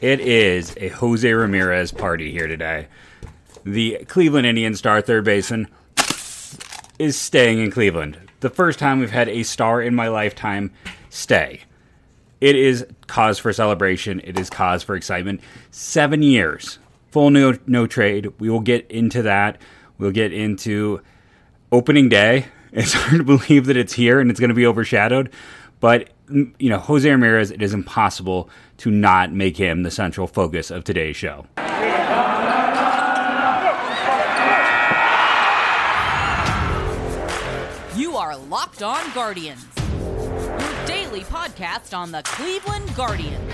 It is a Jose Ramirez party here today. The Cleveland Indians star third baseman is staying in Cleveland. The first time we've had a star in my lifetime stay. It is cause for celebration. It is cause for excitement. Seven years, full no, no trade. We will get into that. We'll get into opening day. It's hard to believe that it's here and it's going to be overshadowed. But, you know, Jose Ramirez, it is impossible to not make him the central focus of today's show. You are Locked On Guardians, your daily podcast on the Cleveland Guardians,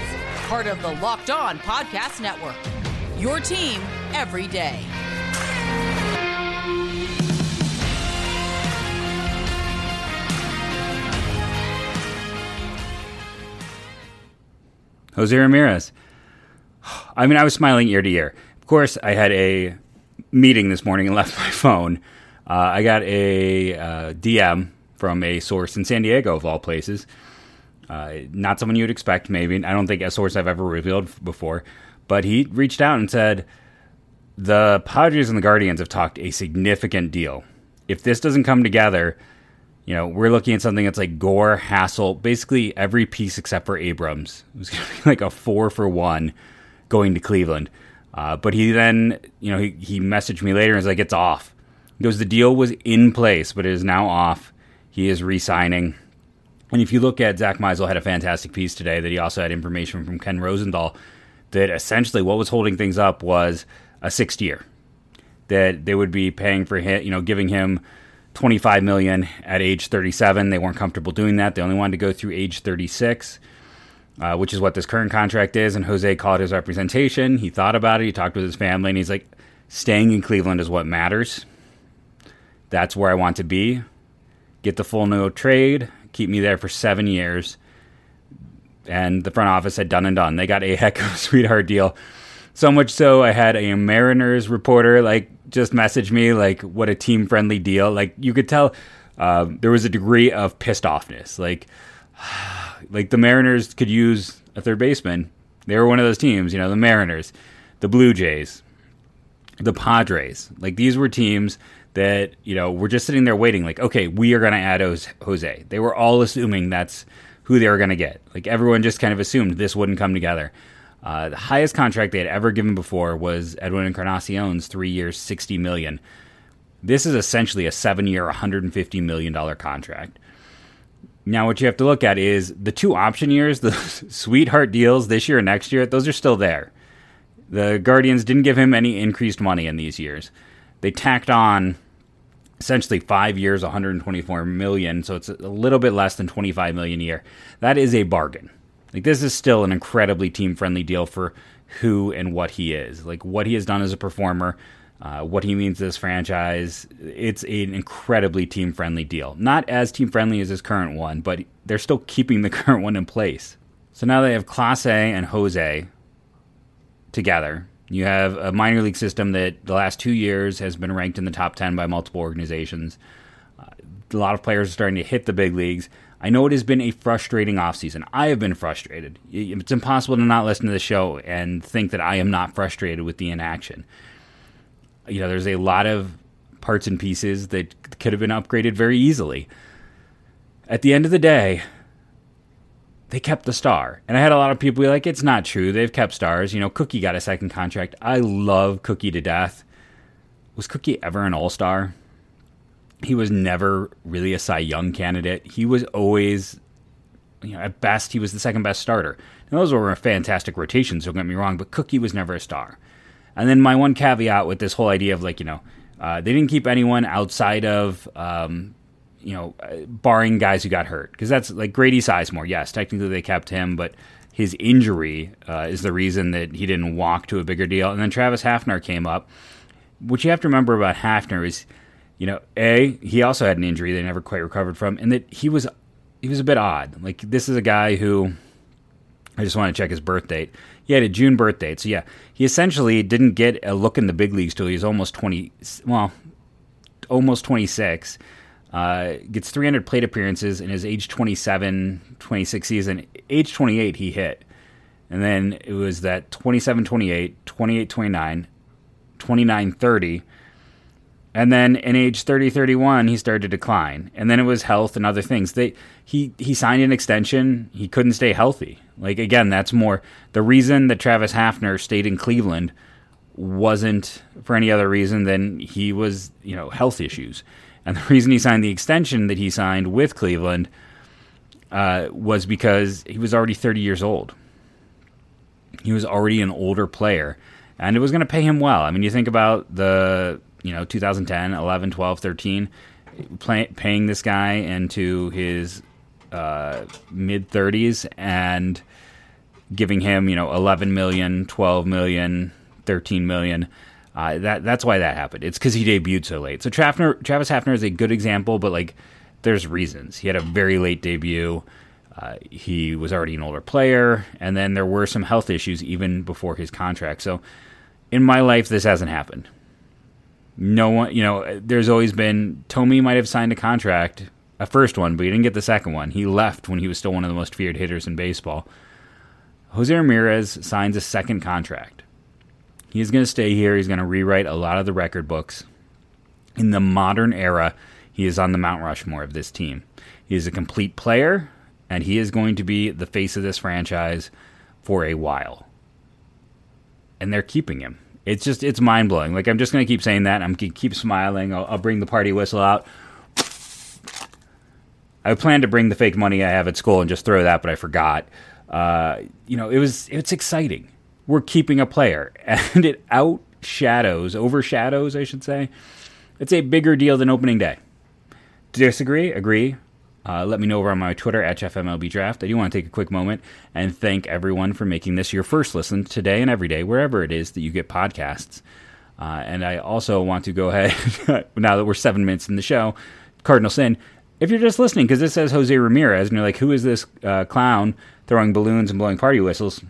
part of the Locked On Podcast Network. Your team every day. Jose Ramirez. I mean, I was smiling ear to ear. Of course, I had a meeting this morning and left my phone. Uh, I got a uh, DM from a source in San Diego, of all places. Uh, not someone you'd expect, maybe. I don't think a source I've ever revealed before. But he reached out and said, The Padres and the Guardians have talked a significant deal. If this doesn't come together, you know, we're looking at something that's like Gore, Hassell, basically every piece except for Abrams. It was going to be like a four for one going to Cleveland. Uh, but he then, you know, he, he messaged me later and was like, it's off. He goes, the deal was in place, but it is now off. He is re signing. And if you look at Zach Meisel had a fantastic piece today that he also had information from Ken Rosenthal that essentially what was holding things up was a sixth year. That they would be paying for him, you know, giving him 25 million at age 37. They weren't comfortable doing that. They only wanted to go through age 36, uh, which is what this current contract is. And Jose called his representation. He thought about it. He talked with his family, and he's like, "Staying in Cleveland is what matters. That's where I want to be. Get the full no trade. Keep me there for seven years." And the front office had done and done. They got a heck of a sweetheart deal. So much so, I had a Mariners reporter like just message me like, "What a team friendly deal!" Like you could tell uh, there was a degree of pissed offness. Like, like the Mariners could use a third baseman. They were one of those teams, you know, the Mariners, the Blue Jays, the Padres. Like these were teams that you know were just sitting there waiting. Like, okay, we are going to add Jose. They were all assuming that's who they were going to get. Like everyone just kind of assumed this wouldn't come together. Uh, the highest contract they had ever given before was Edwin Encarnacion's three years, sixty million. This is essentially a seven-year, one hundred and fifty million dollar contract. Now, what you have to look at is the two option years, the sweetheart deals this year and next year. Those are still there. The Guardians didn't give him any increased money in these years. They tacked on essentially five years, 124 million. So it's a little bit less than 25 million a year. That is a bargain. Like this is still an incredibly team friendly deal for who and what he is. Like what he has done as a performer, uh, what he means to this franchise. It's an incredibly team friendly deal. Not as team friendly as his current one, but they're still keeping the current one in place. So now they have Clase and Jose together. You have a minor league system that the last two years has been ranked in the top 10 by multiple organizations. Uh, a lot of players are starting to hit the big leagues. I know it has been a frustrating offseason. I have been frustrated. It's impossible to not listen to the show and think that I am not frustrated with the inaction. You know, there's a lot of parts and pieces that could have been upgraded very easily. At the end of the day, they kept the star. And I had a lot of people be like, it's not true. They've kept stars. You know, Cookie got a second contract. I love Cookie to death. Was Cookie ever an all star? He was never really a Cy Young candidate. He was always, you know, at best, he was the second best starter. And those were fantastic rotations, don't get me wrong, but Cookie was never a star. And then my one caveat with this whole idea of like, you know, uh, they didn't keep anyone outside of, um, you know, uh, barring guys who got hurt. Because that's like Grady Sizemore. Yes, technically they kept him, but his injury uh, is the reason that he didn't walk to a bigger deal. And then Travis Hafner came up. What you have to remember about Hafner is you know, a he also had an injury they never quite recovered from, and that he was he was a bit odd. Like this is a guy who I just want to check his birth date. He had a June birth date, so yeah, he essentially didn't get a look in the big leagues till he was almost twenty. Well, almost twenty six. Uh, gets 300 plate appearances in his age 27, 26 season. Age 28, he hit. And then it was that 27 28, 28 29, 29 30. And then in age 30 31, he started to decline. And then it was health and other things. They he he signed an extension. He couldn't stay healthy. Like again, that's more the reason that Travis Hafner stayed in Cleveland wasn't for any other reason than he was, you know, health issues. And the reason he signed the extension that he signed with Cleveland uh, was because he was already 30 years old. He was already an older player, and it was going to pay him well. I mean, you think about the, you know, 2010, 11, 12, 13, play, paying this guy into his uh, mid 30s and giving him, you know, 11 million, 12 million, 13 million. Uh, that that's why that happened. It's because he debuted so late. So Travis Travis Hafner is a good example, but like there's reasons. He had a very late debut. Uh, he was already an older player, and then there were some health issues even before his contract. So in my life, this hasn't happened. No one, you know, there's always been Thome might have signed a contract, a first one, but he didn't get the second one. He left when he was still one of the most feared hitters in baseball. Jose Ramirez signs a second contract. He's going to stay here. He's going to rewrite a lot of the record books. In the modern era, he is on the Mount Rushmore of this team. He is a complete player, and he is going to be the face of this franchise for a while. And they're keeping him. It's just, it's mind blowing. Like, I'm just going to keep saying that. I'm to keep smiling. I'll, I'll bring the party whistle out. I planned to bring the fake money I have at school and just throw that, but I forgot. Uh, you know, it was, it's exciting we're keeping a player, and it outshadows, overshadows, I should say. It's a bigger deal than opening day. Disagree? Agree? Uh, let me know over on my Twitter at JeffMLB Draft. I do want to take a quick moment and thank everyone for making this your first listen today and every day, wherever it is that you get podcasts. Uh, and I also want to go ahead, now that we're seven minutes in the show, Cardinal Sin, if you're just listening, because it says Jose Ramirez, and you're like, who is this uh, clown throwing balloons and blowing party whistles?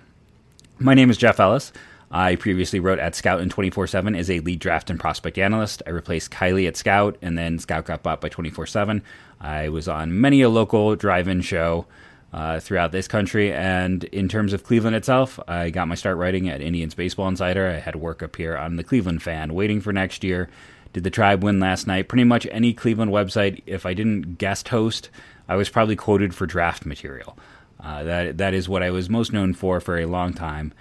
My name is Jeff Ellis. I previously wrote at Scout and 24 7 as a lead draft and prospect analyst. I replaced Kylie at Scout, and then Scout got bought by 24 7. I was on many a local drive in show uh, throughout this country. And in terms of Cleveland itself, I got my start writing at Indians Baseball Insider. I had work up here on the Cleveland fan, waiting for next year. Did the Tribe win last night? Pretty much any Cleveland website, if I didn't guest host, I was probably quoted for draft material. Uh, that that is what I was most known for for a long time.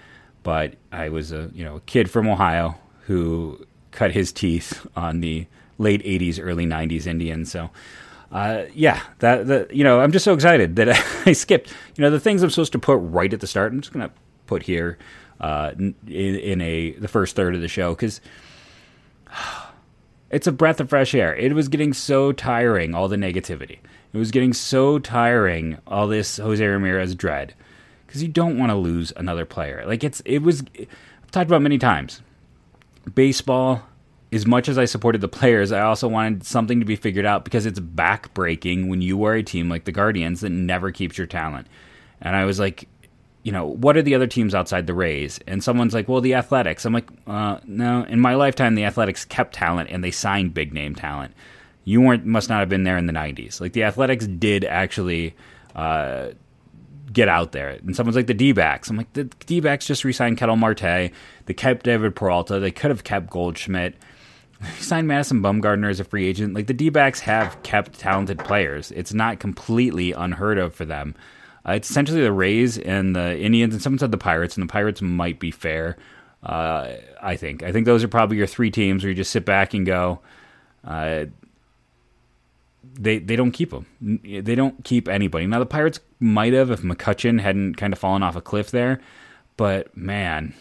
But I was a you know a kid from Ohio who cut his teeth on the late '80s, early '90s Indians. So. Uh, yeah, that, you know, I'm just so excited that I skipped. You know, the things I'm supposed to put right at the start, I'm just gonna put here uh, in, in a the first third of the show because it's a breath of fresh air. It was getting so tiring, all the negativity. It was getting so tiring, all this Jose Ramirez dread, because you don't want to lose another player. Like it's it was I've talked about many times. Baseball, as much as I supported the players, I also wanted something to be figured out because it's backbreaking when you are a team like the Guardians that never keeps your talent. And I was like, you know, what are the other teams outside the Rays? And someone's like, well, the Athletics. I'm like, uh, no. In my lifetime, the Athletics kept talent and they signed big name talent you weren't must not have been there in the 90s. Like the Athletics did actually uh, get out there. And someone's like the D-backs. I'm like the D-backs just re-signed Ketel Marte. They kept David Peralta. They could have kept Goldschmidt. They signed Madison Bumgarner as a free agent. Like the D-backs have kept talented players. It's not completely unheard of for them. Uh, it's essentially the Rays and the Indians, and someone said the Pirates, and the Pirates might be fair. Uh, I think. I think those are probably your three teams where you just sit back and go. Uh, they they don't keep them. They don't keep anybody. Now the Pirates might have if McCutchen hadn't kind of fallen off a cliff there, but man,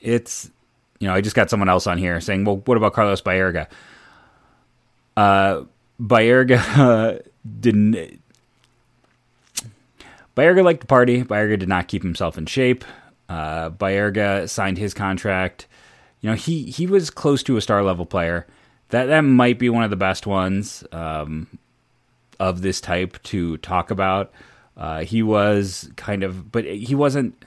it's you know I just got someone else on here saying, well, what about Carlos Baerga? Uh, Baerga didn't. Baerga liked the party. Baerga did not keep himself in shape. Uh, Baerga signed his contract. You know he he was close to a star level player that that might be one of the best ones um, of this type to talk about. Uh, he was kind of, but he wasn't.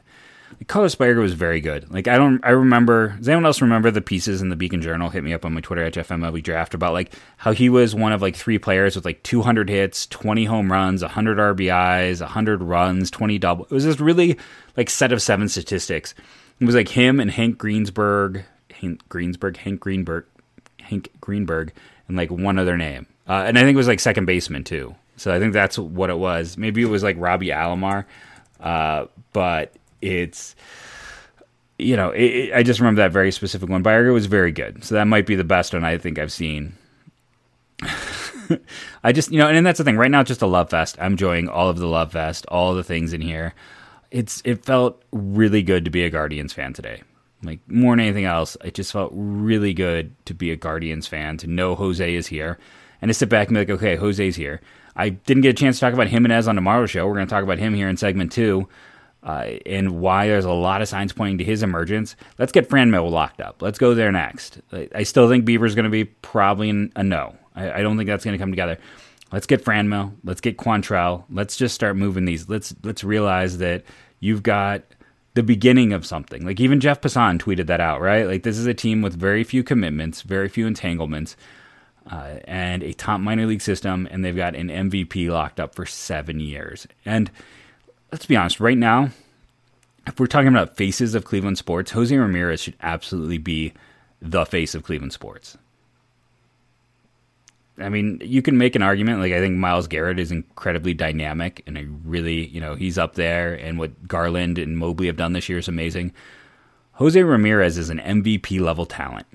Carlos Baerga was very good. Like I don't, I remember. Does anyone else remember the pieces in the Beacon Journal? Hit me up on my Twitter at FMLB Draft about like how he was one of like three players with like 200 hits, 20 home runs, 100 RBIs, 100 runs, 20 double. It was this really like set of seven statistics. It was like him and Hank Greenberg, Hank Greensburg, Hank Greenberg, Hank Greenberg, and like one other name. Uh, and I think it was like second baseman too. So I think that's what it was. Maybe it was like Robbie Alomar, uh, but it's you know it, it, I just remember that very specific one. Baerga was very good, so that might be the best one I think I've seen. I just you know, and that's the thing. Right now, it's just a love fest. I'm enjoying all of the love fest, all the things in here. It's it felt really good to be a Guardians fan today. Like more than anything else, it just felt really good to be a Guardians fan to know Jose is here and to sit back and be like, okay, Jose's here. I didn't get a chance to talk about Gimenez on tomorrow's show. We're going to talk about him here in segment two. Uh, and why there's a lot of signs pointing to his emergence. Let's get Franmil locked up. Let's go there next. I still think Bieber's going to be probably a no. I, I don't think that's going to come together. Let's get Franmil. Let's get Quantrill. Let's just start moving these. Let's let's realize that you've got the beginning of something. Like even Jeff Passan tweeted that out, right? Like this is a team with very few commitments, very few entanglements uh, and a top minor league system, and they've got an MVP locked up for seven years. And let's be honest, right now, if we're talking about faces of Cleveland sports, Jose Ramirez should absolutely be the face of Cleveland sports. I mean, you can make an argument. Like, I think Myles Garrett is incredibly dynamic, and I really, you know, he's up there. And what Garland and Mobley have done this year is amazing. Jose Ramirez is an MVP level talent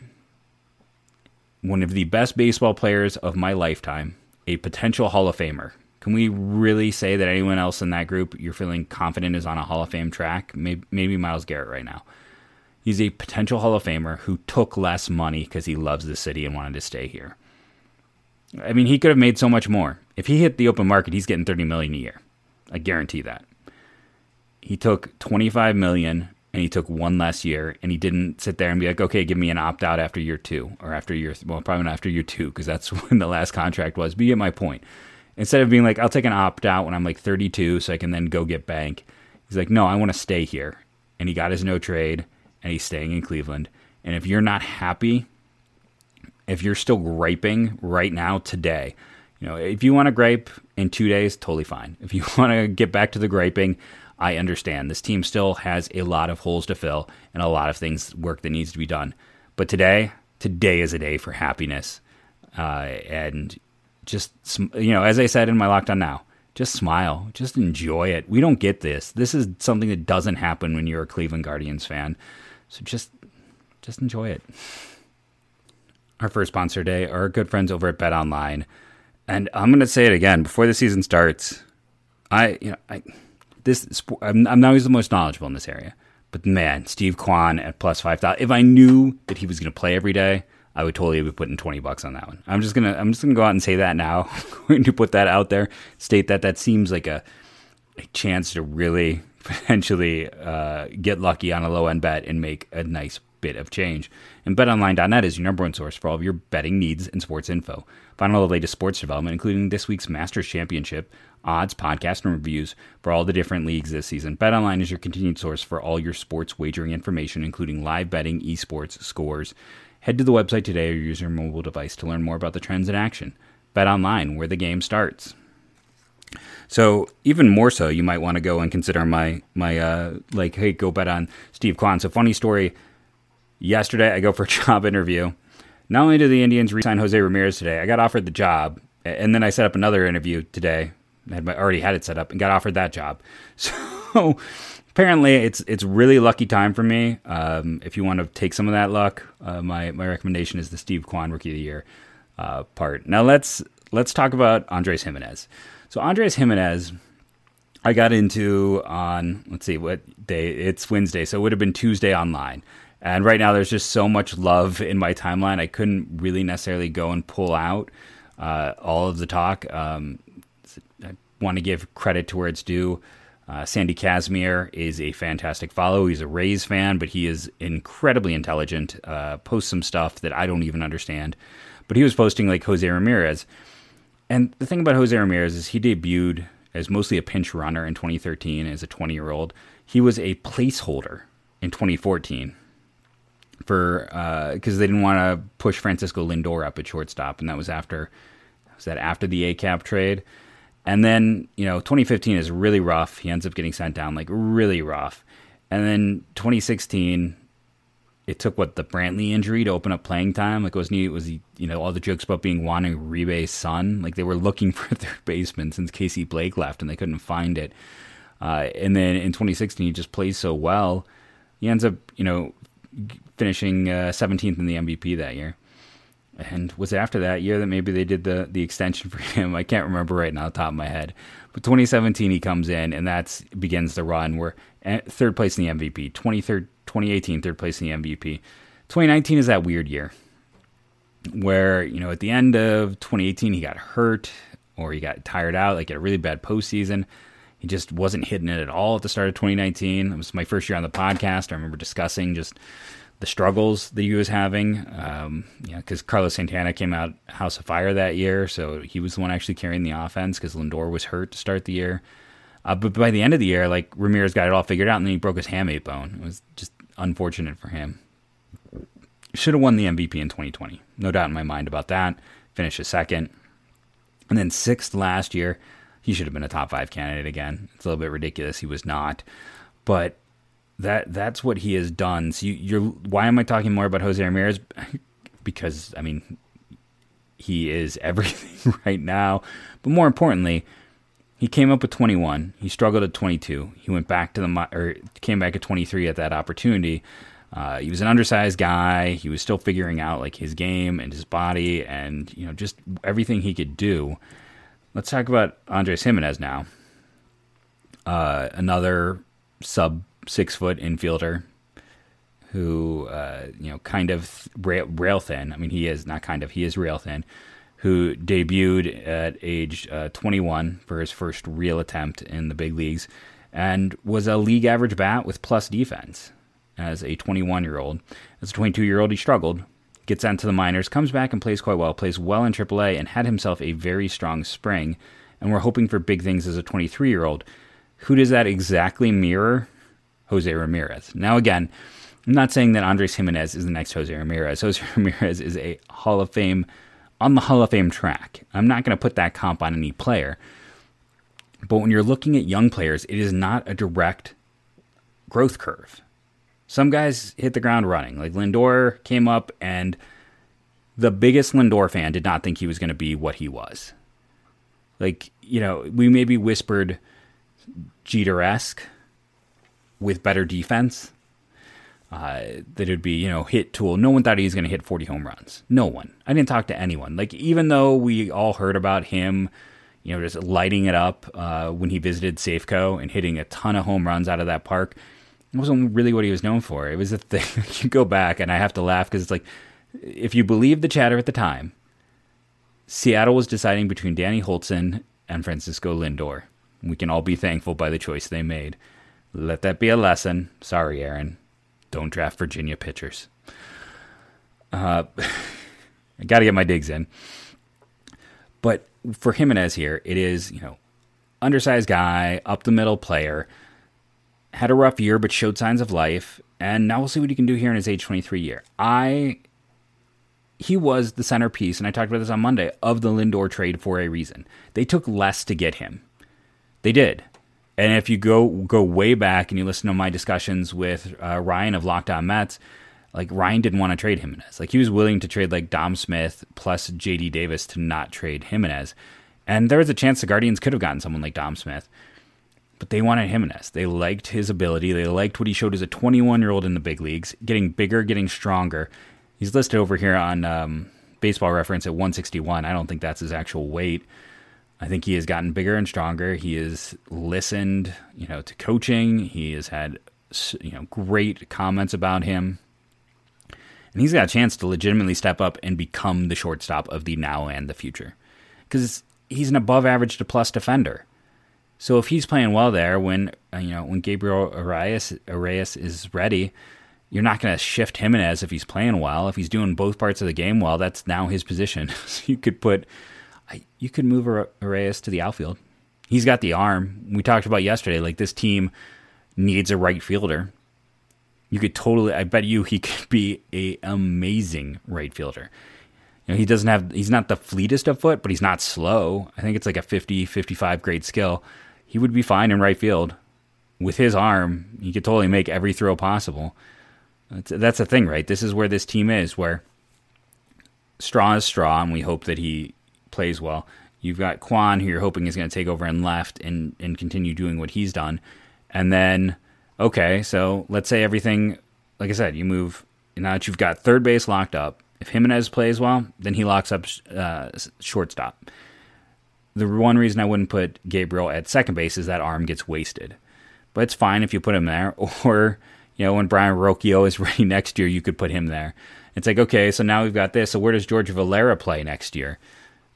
one of the best baseball players of my lifetime, a potential Hall of Famer. Can we really say that anyone else in that group you're feeling confident is on a Hall of Fame track? Maybe, maybe Myles Garrett right now. He's a potential Hall of Famer who took less money because he loves the city and wanted to stay here. I mean, he could have made so much more. If he hit the open market, he's getting 30 million a year. I guarantee that. He took 25 million and he took one less year and he didn't sit there and be like, okay, give me an opt out after year two or after year, well, probably not after year two because that's when the last contract was. But you get my point. Instead of being like, I'll take an opt out when I'm like 32 so I can then go get bank, he's like, no, I want to stay here. And he got his no trade and he's staying in Cleveland. And if you're not happy, if you're still griping right now today, you know, if you want to gripe in two days, totally fine. If you want to get back to the griping, I understand this team still has a lot of holes to fill and a lot of things work that needs to be done. But today, today is a day for happiness, uh, and just you know, as I said in my lockdown now, just smile, just enjoy it. We don't get this. This is something that doesn't happen when you're a Cleveland Guardians fan. So just, just enjoy it. Our first sponsor are our good friends over at Bet Online, and I'm going to say it again before the season starts. I, you know, I this I'm, I'm not always the most knowledgeable in this area, but man, Steve Kwan at plus five thousand. If I knew that he was going to play every day, I would totally be putting twenty bucks on that one. I'm just gonna I'm just gonna go out and say that now. I'm going to put that out there, state that that seems like a a chance to really potentially uh, get lucky on a low end bet and make a nice bit of change. And betonline.net is your number one source for all of your betting needs and sports info. Find all the latest sports development, including this week's Masters Championship, odds, podcasts, and reviews for all the different leagues this season. BetOnline is your continued source for all your sports wagering information, including live betting, esports, scores. Head to the website today or use your mobile device to learn more about the trends in action. BetOnline, where the game starts. So even more so, you might want to go and consider my my uh, like, hey, go bet on Steve Kwan. So funny story. Yesterday, I go for a job interview. Not only did the Indians resign Jose Ramirez today, I got offered the job, and then I set up another interview today had my, already had it set up and got offered that job. So apparently, it's it's really lucky time for me. Um, if you want to take some of that luck, uh, my my recommendation is the Steve Kwan Rookie of the Year uh, part. Now let's let's talk about Andres Gimenez. So Andres Gimenez, I got into on let's see what day it's Wednesday, so it would have been Tuesday online. And right now, there's just so much love in my timeline. I couldn't really necessarily go and pull out uh, all of the talk. Um, want to give credit to where it's due. Uh, Sandy Casimir is a fantastic follow. He's a Rays fan, but he is incredibly intelligent. Uh, posts some stuff that I don't even understand. But he was posting like Jose Ramirez. And the thing about Jose Ramirez is he debuted as mostly a pinch runner in 2013 as a 20 year old. He was a placeholder in 2014 for uh because uh, they didn't want to push Francisco Lindor up at shortstop, and that was after was that after the ACab trade. And then you know 2015 is really rough. He ends up getting sent down like really rough. And then 2016, it took what the Brantley injury to open up playing time. Like wasn't he was he you know all the jokes about being Juan Uribe's son. Like they were looking for their baseman since Casey Blake left and they couldn't find it. Uh, and then in 2016, he just plays so well. He ends up you know finishing uh, 17th in the MVP that year. And was it after that year that maybe they did the the extension for him? I can't remember right now, top of my head. But 2017, he comes in, and that begins the run. We're third place in the MVP. 23rd, 2018, third place in the MVP. 2019 is that weird year where you know at the end of 2018 he got hurt or he got tired out, like a really bad postseason. He just wasn't hitting it at all at the start of 2019. It was my first year on the podcast. I remember discussing just the struggles that he was having. Um, because Carlos Santana came out House of Fire that year, so he was the one actually carrying the offense because Lindor was hurt to start the year. Uh, but by the end of the year, like Ramirez got it all figured out, and then he broke his hamate bone. It was just unfortunate for him. Should have won the MVP in 2020, no doubt in my mind about that. Finished a second, and then sixth last year. He should have been a top five candidate again. It's a little bit ridiculous he was not, but that that's what he has done. So you, are why am I talking more about Jose Ramirez? because I mean, he is everything right now. But more importantly, he came up with 21. He struggled at 22. He went back to the or came back at 23 at that opportunity. Uh, he was an undersized guy. He was still figuring out like his game and his body and you know just everything he could do. Let's talk about Andres Gimenez now. Uh, another sub six foot infielder who uh, you know kind of rail, rail, thin. I mean, he is not kind of he is rail thin. Who debuted at age uh, 21 for his first real attempt in the big leagues, and was a league average bat with plus defense as a 21 year old. As a 22 year old, he struggled. Gets into the minors, comes back and plays quite well. Plays well in AAA, and had himself a very strong spring. And we're hoping for big things as a 23 year old. Who does that exactly mirror? Jose Ramirez. Now, again, I'm not saying that Andres Gimenez is the next Jose Ramirez. Jose Ramirez is a Hall of Fame on the Hall of Fame track. I'm not going to put that comp on any player. But when you're looking at young players, it is not a direct growth curve. Some guys hit the ground running. Like Lindor came up, and the biggest Lindor fan did not think he was going to be what he was. Like, you know, we maybe whispered Jeter esque with better defense. Uh, that it would be, you know, hit tool. No one thought he was going to hit 40 home runs. No one. I didn't talk to anyone. Like, even though we all heard about him, you know, just lighting it up uh, when he visited Safeco and hitting a ton of home runs out of that park, it wasn't really what he was known for. It was a thing. you go back, and I have to laugh because it's like, if you believe the chatter at the time, Seattle was deciding between Danny Hultzen and Francisco Lindor. We can all be thankful by the choice they made. Let that be a lesson. Sorry, Aaron. Don't draft Virginia pitchers. Uh, I got to get my digs in. But for Gimenez here, it is, you know, undersized guy, up the middle player, had a rough year but showed signs of life, and now we'll see what he can do here in his age 23 year. I he was the centerpiece, and I talked about this on Monday, of the Lindor trade for a reason. They took less to get him. They did. And if you go go way back and you listen to my discussions with uh, Ryan of Locked On Mets, like Ryan didn't want to trade Gimenez. Like he was willing to trade like Dom Smith plus JD Davis to not trade Gimenez. And there was a chance the Guardians could have gotten someone like Dom Smith. But they wanted Gimenez. They liked his ability. They liked what he showed as a 21 year old in the big leagues, getting bigger, getting stronger. He's listed over here on um, baseball reference at 161. I don't think that's his actual weight. I think he has gotten bigger and stronger. He has listened, you know, to coaching. He has had, you know, great comments about him. And he's got a chance to legitimately step up and become the shortstop of the now and the future. Because he's an above average to plus defender. So if he's playing well there when, uh, you know, when Gabriel Arias, Arias is ready, you're not going to shift Gimenez if he's playing well. If he's doing both parts of the game well, that's now his position. so you could put you could move Arias to the outfield. He's got the arm. We talked about yesterday. Like this team needs a right fielder. You could totally. I bet you he could be a amazing right fielder. You know, he doesn't have. He's not the fleetest of foot, but he's not slow. I think it's like a 50, 55 grade skill. He would be fine in right field with his arm. He could totally make every throw possible. That's, that's the thing, right? This is where this team is, where Straw is Straw, and we hope that he plays well. You've got Kwan, who you're hoping is going to take over and left and, and continue doing what he's done. And then, okay, so let's say everything, like I said, you move, now that you've got third base locked up, if Gimenez plays well, then he locks up uh, shortstop. The one reason I wouldn't put Gabriel at second base is that arm gets wasted. But it's fine if you put him there. Or, you know, when Brayan Rocchio is ready next year, you could put him there. It's like, okay, so now we've got this. So where does George Valera play next year?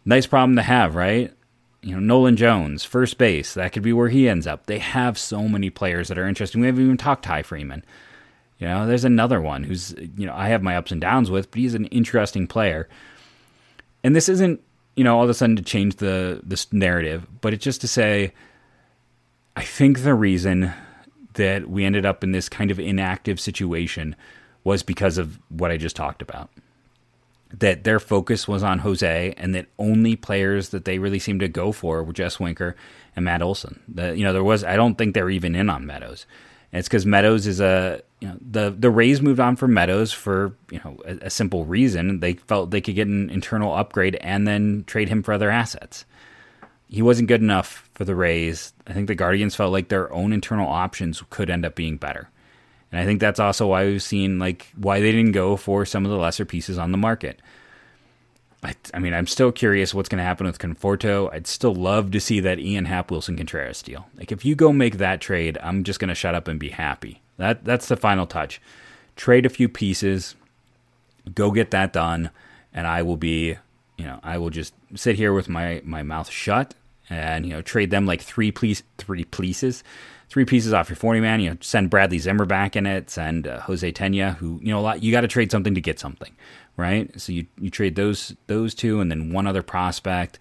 Nice problem to have, right? You know, Nolan Jones, first base, that could be where he ends up. They have so many players that are interesting. We haven't even talked Ty Freeman. You know, there's another one who's, you know, I have my ups and downs with, but he's an interesting player. And this isn't, you know, all of a sudden to change the this narrative, but it's just to say, I think the reason that we ended up in this kind of inactive situation was because of what I just talked about that their focus was on Jose and that only players that they really seemed to go for were Jess Winker and Matt Olson. The, you know, there was I don't think they're even in on Meadows. And it's because Meadows is a you know the the Rays moved on from Meadows for you know a, a, simple reason they felt they could get an internal upgrade and then trade him for other assets. He wasn't good enough for the Rays. I think the Guardians felt like their own internal options could end up being better. And I think that's also why we've seen like why they didn't go for some of the lesser pieces on the market. I, I mean, I'm still curious what's going to happen with Conforto. I'd still love to see that Ian Happ Willson Contreras deal. Like, if you go make that trade, I'm just going to shut up and be happy. That that's the final touch. Trade a few pieces, go get that done, and I will be, you know, I will just sit here with my my mouth shut and you know trade them like three piece three pieces three pieces off your 40 man. You know, send Bradley Zimmer back in it, send uh, Jose Tena, who you know a lot. You got to trade something to get something, right? So you you trade those those two, and then one other prospect.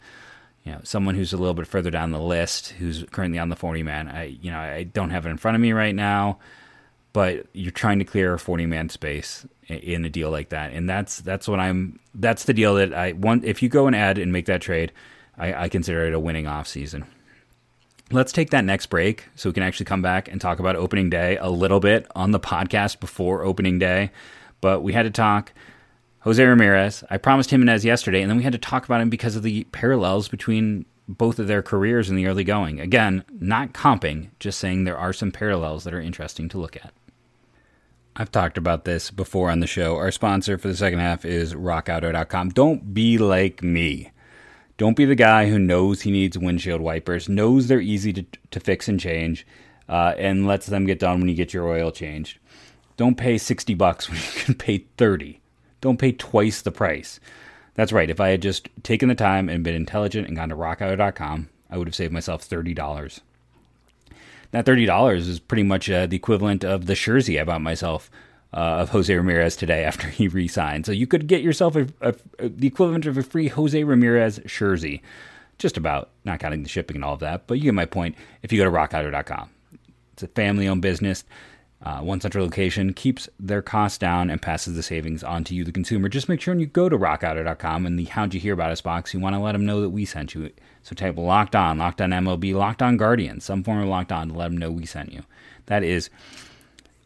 You know, someone who's a little bit further down the list, who's currently on the 40 man. I you know I don't have it in front of me right now, but you're trying to clear a 40 man space in a deal like that, and that's that's what I'm. That's the deal that I want. If you go and add and make that trade, I, I consider it a winning off season let's take that next break so we can actually come back and talk about opening day a little bit on the podcast before opening day. But we had to talk Jose Ramirez. I promised Gimenez yesterday, and then we had to talk about him because of the parallels between both of their careers in the early going. Again, not comping, just saying there are some parallels that are interesting to look at. I've talked about this before on the show. Our sponsor for the second half is rockauto.com. Don't be like me. Don't be the guy who knows he needs windshield wipers, knows they're easy to, to fix and change, uh, and lets them get done when you get your oil changed. Don't pay 60 bucks when you can pay 30. Don't pay twice the price. That's right. If I had just taken the time and been intelligent and gone to rockauto.com, I would have saved myself $30. That $30 is pretty much uh, the equivalent of the Jersey I bought myself uh, of Jose Ramirez today after he re-signed. So you could get yourself a, a, a, the equivalent of a free Jose Ramirez jersey, just about, not counting the shipping and all of that. But you get my point. If you go to RockAuto.com, it's a family-owned business. Uh, one central location keeps their costs down and passes the savings on to you, the consumer. Just make sure when you go to rockauto.com and the How'd You Hear About Us box, you want to let them know that we sent you. So type Locked On, Locked On MLB, Locked On Guardians, some form of Locked On to let them know we sent you. That is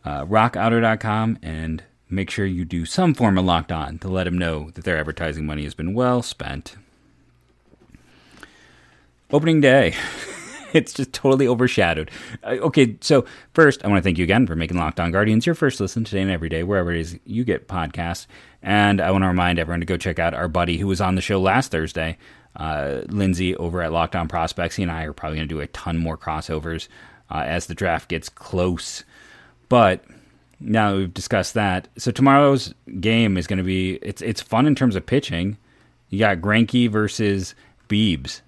uh, rockauto.com and make sure you do some form of locked on to let them know that their advertising money has been well spent. Opening day. it's just totally overshadowed. Uh, okay, so first, I want to thank you again for making Locked On Guardians your first listen today and every day, wherever it is you get podcasts. And I want to remind everyone to go check out our buddy who was on the show last Thursday, uh, Lindsay, over at Locked On Prospects. He and I are probably going to do a ton more crossovers uh, as the draft gets close. But now we've discussed that, so tomorrow's game is going to be it's it's fun in terms of pitching. You got Greinke versus Beebs.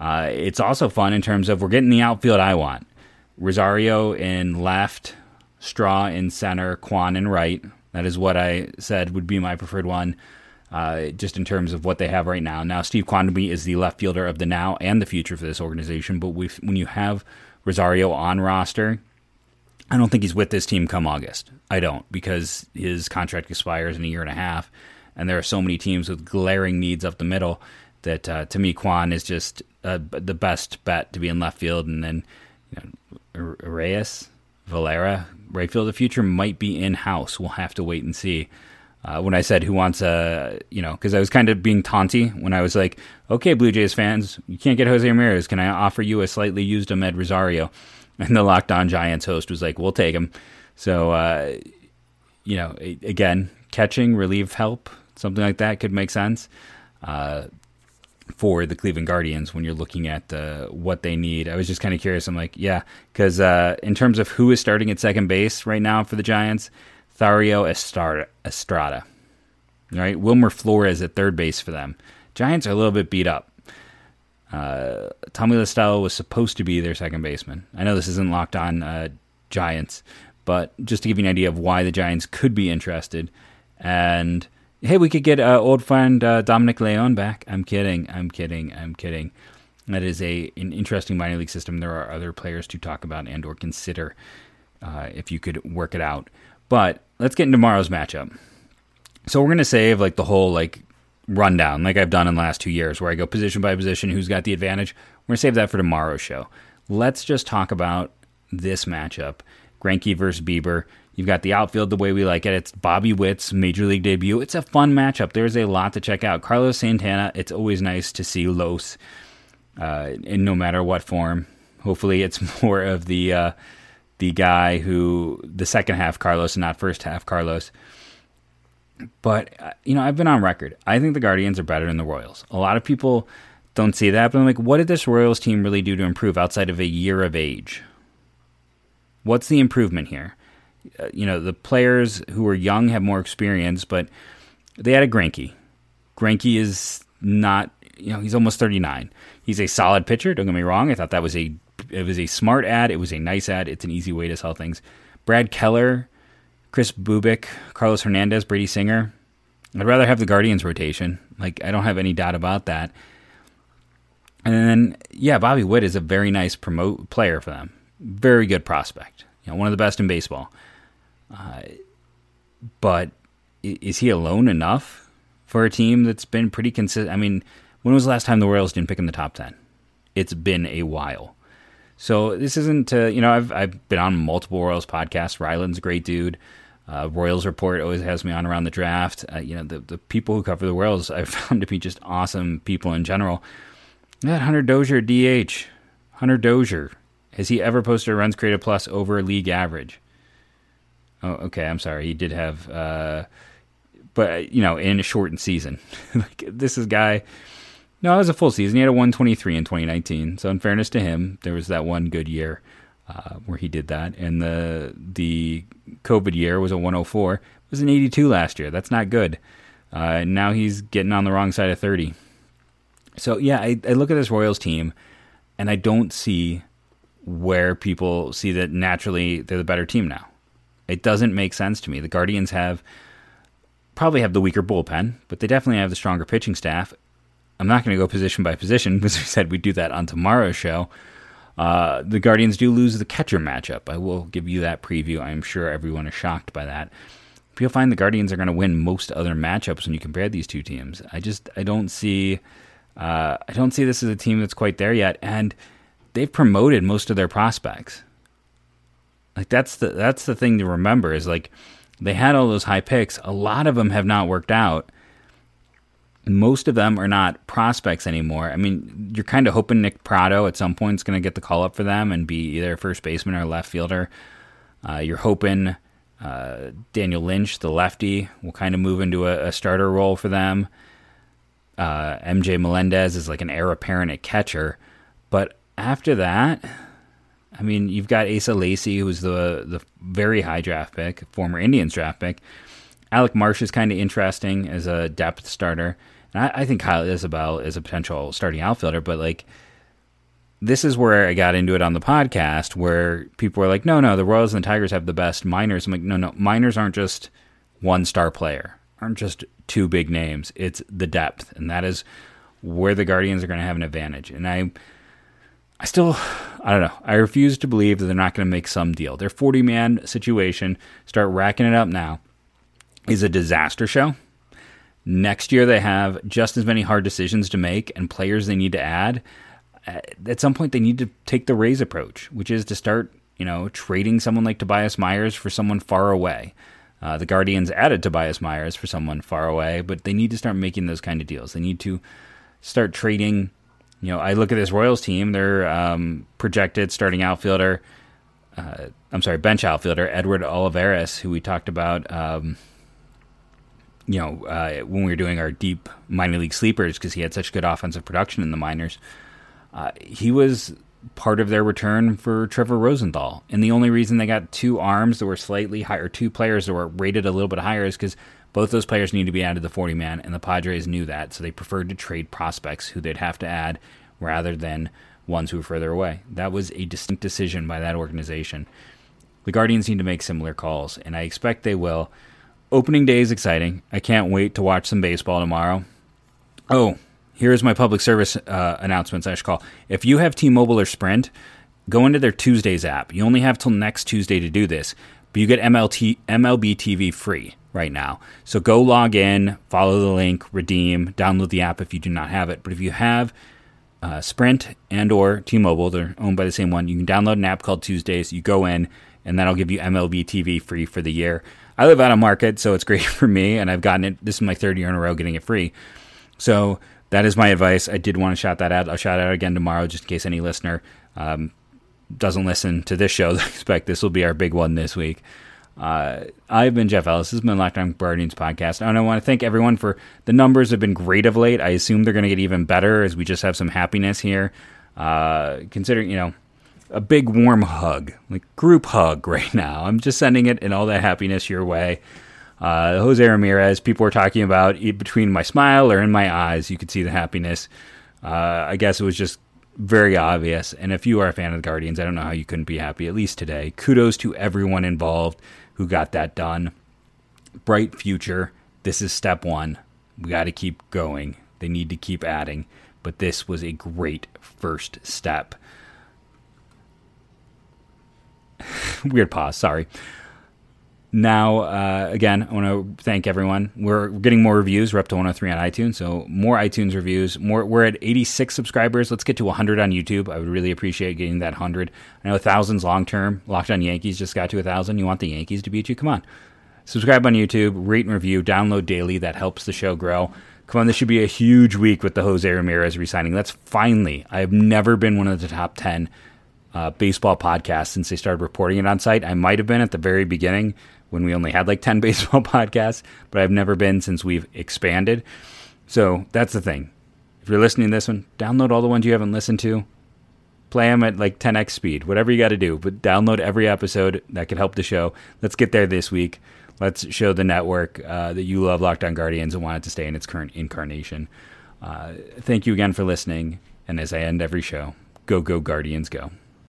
Uh, it's also fun in terms of we're getting the outfield I want. Rosario in left, Straw in center, Kwan in right. That is what I said would be my preferred one. uh, just in terms of what they have right now. Now, Steve Quandarby is the left fielder of the now and the future for this organization, but when you have Rosario on roster, I don't think he's with this team come August. I don't because his contract expires in a year and a half, and there are so many teams with glaring needs up the middle that uh, to me Kwan is just uh, the best bet to be in left field, and then you know, Reyes, Valera, right field the future might be in house. We'll have to wait and see uh, when I said who wants a, you know, because I was kind of being taunty when I was like, okay, Blue Jays fans, you can't get Jose Ramirez. Can I offer you a slightly used Amed Rosario? And the Locked On Giants host was like, we'll take him. So, uh, you know, again, catching, relief help, something like that could make sense uh, for the Cleveland Guardians when you're looking at uh, what they need. I was just kind of curious. I'm like, yeah, because uh, in terms of who is starting at second base right now for the Giants, Thairo Estrada. Right? Wilmer Flores at third base for them. Giants are a little bit beat up. Uh, Tommy La Stella was supposed to be their second baseman. I know this isn't locked on uh, Giants, but just to give you an idea of why the Giants could be interested. And hey, we could get uh, old friend uh, Dominic Leone back. I'm kidding. I'm kidding. I'm kidding. That is a an interesting minor league system. There are other players to talk about and or consider uh, if you could work it out. But let's get into tomorrow's matchup. So we're gonna save like the whole like rundown, like I've done in the last two years, where I go position by position, who's got the advantage. We're gonna save that for tomorrow's show. Let's just talk about this matchup: Greinke versus Bieber. You've got the outfield the way we like it. It's Bobby Witt's major league debut. It's a fun matchup. There's a lot to check out. Carlos Santana. It's always nice to see Los, uh, in no matter what form. Hopefully, it's more of the uh, the guy who the second half Carlos and not first half Carlos. But uh, you know, I've been on record. I think the Guardians are better than the Royals. A lot of people don't see that, but I'm like, what did this Royals team really do to improve outside of a year of age? What's the improvement here? Uh, you know, the players who are young have more experience, but they had a Greinke. Greinke is not, you know, he's almost 39. He's a solid pitcher. Don't get me wrong. I thought that was a it was a smart ad. It was a nice ad. It's an easy way to sell things. Brad Keller, Kris Bubic, Carlos Hernandez, Brady Singer. I'd rather have the Guardians rotation. Like I don't have any doubt about that. And then yeah, Bobby Witt is a very nice promote player for them. Very good prospect. You know, one of the best in baseball. Uh, but is he alone enough for a team that's been pretty consistent? I mean, when was the last time the Royals didn't pick in the top ten? It's been a while. So this isn't, uh, you know, I've I've been on multiple Royals podcasts. Ryland's a great dude. Uh, Royals Report always has me on around the draft. Uh, you know, the the people who cover the Royals I've found to be just awesome people in general. That Hunter Dozier DH, Hunter Dozier, has he ever posted a runs created plus over league average? Oh, okay. I'm sorry. He did have, uh, but you know, in a shortened season, like this is guy no, it was a full season. He had a 123 in 2019. So in fairness to him, there was that one good year uh, where he did that, and the the COVID year was a 104. It was an 82 last year. That's not good. Uh, now he's getting on the wrong side of 30. So yeah, I, I look at this Royals team, and I don't see where people see that naturally they're the better team now. It doesn't make sense to me. The Guardians have probably have the weaker bullpen, but they definitely have the stronger pitching staff I'm not going to go position by position because we said we'd do that on tomorrow's show. Uh, the Guardians do lose the catcher matchup. I will give you that preview. I'm sure everyone is shocked by that. But you'll find the Guardians are going to win most other matchups when you compare these two teams. I just I don't see uh, I don't see this as a team that's quite there yet, and they've promoted most of their prospects. Like that's the that's the thing to remember is like they had all those high picks. A lot of them have not worked out most of them are not prospects anymore. I mean, you're kind of hoping Nick Pratto at some point is going to get the call up for them and be either a first baseman or left fielder. Uh, you're hoping uh, Daniel Lynch, the lefty, will kind of move into a, a starter role for them. Uh, MJ Melendez is like an heir apparent at catcher. But after that, I mean, you've got Asa Lacy, who's the the very high draft pick, former Indians draft pick. Alec Marsh is kind of interesting as a depth starter. And I, I think Kyle Isbel is a potential starting outfielder, but like this is where I got into it on the podcast where people were like, no, no, the Royals and the Tigers have the best minors. I'm like, no, no, minors aren't just one star player, aren't just two big names, it's the depth. And that is where the Guardians are going to have an advantage. And I I still I don't know. I refuse to believe that they're not going to make some deal. Their 40 man situation, start racking it up now, is a disaster show. Next year, they have just as many hard decisions to make and players they need to add. At some point, they need to take the Rays approach, which is to start, you know, trading someone like Tobias Myers for someone far away. Uh, the Guardians added Tobias Myers for someone far away, but they need to start making those kind of deals. They need to start trading. You know, I look at this Royals team; they're um, projected starting outfielder. Uh, I'm sorry, bench outfielder Edward Olivares, who we talked about. Um, you know, uh, when we were doing our deep minor league sleepers, because he had such good offensive production in the minors, uh, he was part of their return for Trevor Rosenthal. And the only reason they got two arms that were slightly higher, two players that were rated a little bit higher, is because both those players need to be added to the 40 man, and the Padres knew that. So they preferred to trade prospects who they'd have to add rather than ones who were further away. That was a distinct decision by that organization. The Guardians need to make similar calls, and I expect they will opening day is exciting. I can't wait to watch some baseball tomorrow. Oh, here's my public service uh, announcements I should call. If you have T Mobile or Sprint, go into their Tuesdays app. You only have till next Tuesday to do this, but you get MLT, MLB TV free right now. So go log in, follow the link, redeem, download the app if you do not have it. But if you have uh, Sprint and or T-Mobile, they're owned by the same one. You can download an app called Tuesdays. You go in, and that'll give you MLB TV free for the year. I live out of market, so it's great for me, and I've gotten it. This is my third year in a row getting it free. So that is my advice. I did want to shout that out. I'll shout out again tomorrow, just in case any listener um, doesn't listen to this show. I expect this will be our big one this week. Uh, I've been Jeff Ellis. This has been Locked On Guardians podcast, and I want to thank everyone for the numbers have been great of late. I assume they're going to get even better as we just have some happiness here. Uh, considering you know a big warm hug, like group hug right now. I'm just sending it in all that happiness your way. Uh, Jose Ramirez, people were talking about between my smile or in my eyes, you could see the happiness. Uh, I guess it was just very obvious. And if you are a fan of the Guardians, I don't know how you couldn't be happy, at least today. Kudos to everyone involved who got that done. Bright future. This is step one. We got to keep going. They need to keep adding. But this was a great first step. Weird pause, sorry. Now, uh, again, I want to thank everyone. We're getting more reviews. We're up to 103 on iTunes, so more iTunes reviews. More. We're at 86 subscribers. Let's get to 100 on YouTube. I would really appreciate getting that 100. I know thousands long term. Locked on Yankees just got to a thousand. You want the Yankees to beat you? Come on. Subscribe on YouTube, rate and review, download daily. That helps the show grow. Come on, this should be a huge week with the Jose Ramirez resigning. That's finally. I have never been one of the top 10 uh, baseball podcasts since they started reporting it on site. I might have been at the very beginning when we only had like 10 baseball podcasts, but I've never been since we've expanded. So that's the thing. If you're listening to this one, download all the ones you haven't listened to. Play them at like 10x speed, whatever you got to do, but download every episode that could help the show. Let's get there this week. Let's show the network uh, that you love Locked On Guardians and want it to stay in its current incarnation. Uh, thank you again for listening. And as I end every show, go, go, Guardians, go.